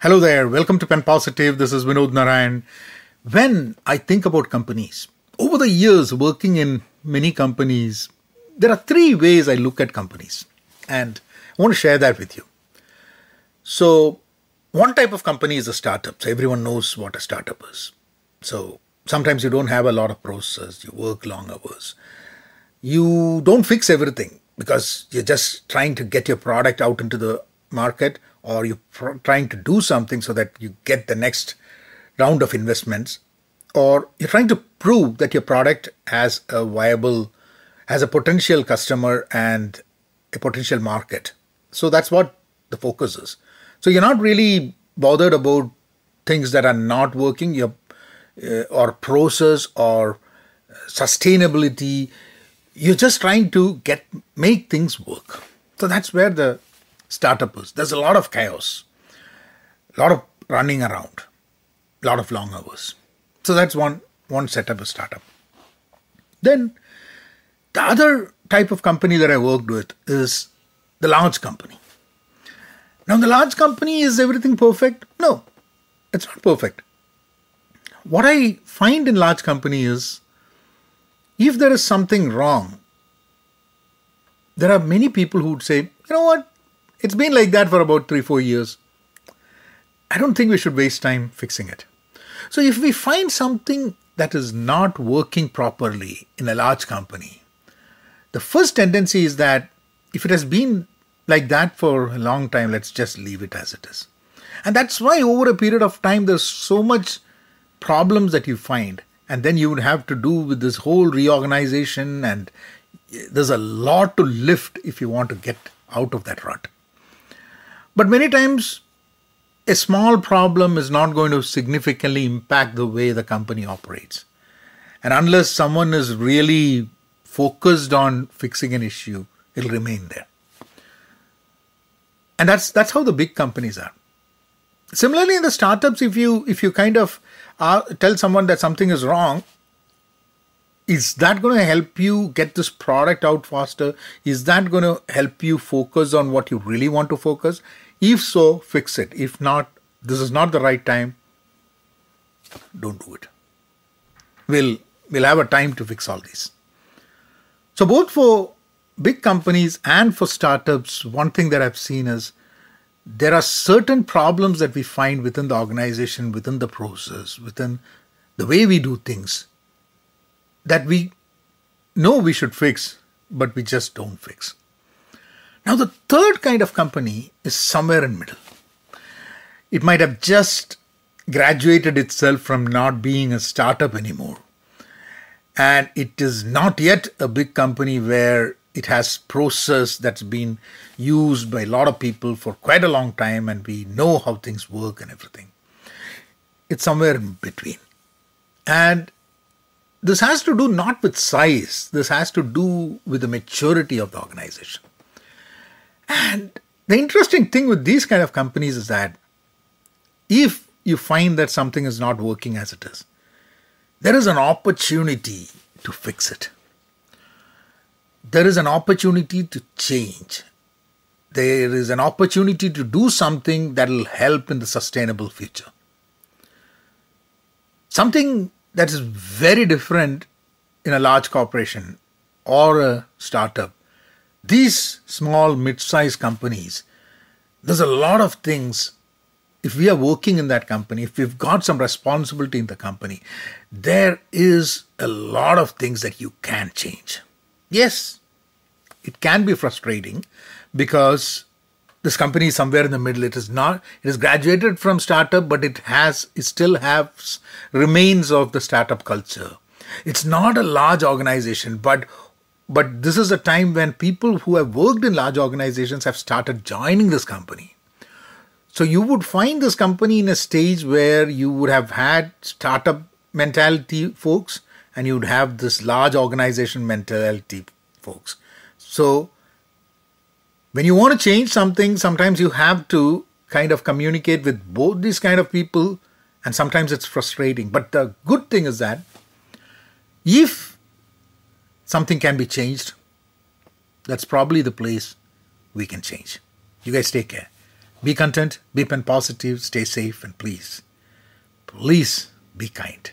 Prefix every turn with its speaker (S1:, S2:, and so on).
S1: Hello there, welcome to Penpositive. This is Vinod Narayan. When I think about companies, over the years working in many companies, there are three ways I look at companies, and I want to share that with you. So, one type of company is a startup. So, everyone knows what a startup is. So, sometimes you don't have a lot of process, you work long hours, you don't fix everything because you're just trying to get your product out into the market or you're pr- trying to do something so that you get the next round of investments or you're trying to prove that your product has a viable has a potential customer and a potential market. So that's what the focus is. So you're not really bothered about things that are not working. You're, uh, or process or sustainability. You're just trying to get make things work. So that's where the startup is there's a lot of chaos. A lot of running around. A lot of long hours. So that's one one setup of startup. Then the other type of company that i worked with is the large company. Now the large company is everything perfect? No it's not perfect. What i find in large company is if there is something wrong, there are many people who would say, you know what, it's been like that for about three, four years. I don't think we should waste time fixing it. So if we find something that is not working properly in a large company, the first tendency is that if it has been like that for a long time, let's just leave it as it is. And that's why over a period of time, there's so much problems that you find and then you would have to do with this whole reorganization and there's a lot to lift if you want to get out of that rut but many times a small problem is not going to significantly impact the way the company operates. And unless someone is really focused on fixing an issue it'll remain there. And that's that's how the big companies are. Similarly in the startups if you if you kind of uh, tell someone that something is wrong is that going to help you get this product out faster? Is that going to help you focus on what you really want to focus? If so fix it. If not this is not the right time don't do it. We'll we'll have a time to fix all these. So both for big companies and for startups one thing that i've seen is there are certain problems that we find within the organization, within the process, within the way we do things that we know we should fix, but we just don't fix. Now, the third kind of company is somewhere in middle. It might have just graduated itself from not being a startup anymore. And it is not yet a big company where it has process that's been used by a lot of people for quite a long time and we know how things work and everything it's somewhere in between and this has to do not with size this has to do with the maturity of the organization and the interesting thing with these kind of companies is that if you find that something is not working as it is there is an opportunity to fix it there is an opportunity to change. There is an opportunity to do something that will help in the sustainable future. Something that is very different in a large corporation or a startup. These small, mid sized companies, there's a lot of things. If we are working in that company, if we've got some responsibility in the company, there is a lot of things that you can change. Yes, it can be frustrating because this company is somewhere in the middle. It is not. It has graduated from startup, but it has. It still has remains of the startup culture. It's not a large organization, but but this is a time when people who have worked in large organizations have started joining this company. So you would find this company in a stage where you would have had startup mentality folks and you would have this large organization mentality folks. So, when you want to change something, sometimes you have to kind of communicate with both these kind of people, and sometimes it's frustrating. But the good thing is that if something can be changed, that's probably the place we can change. You guys take care. Be content, be positive, stay safe, and please, please be kind.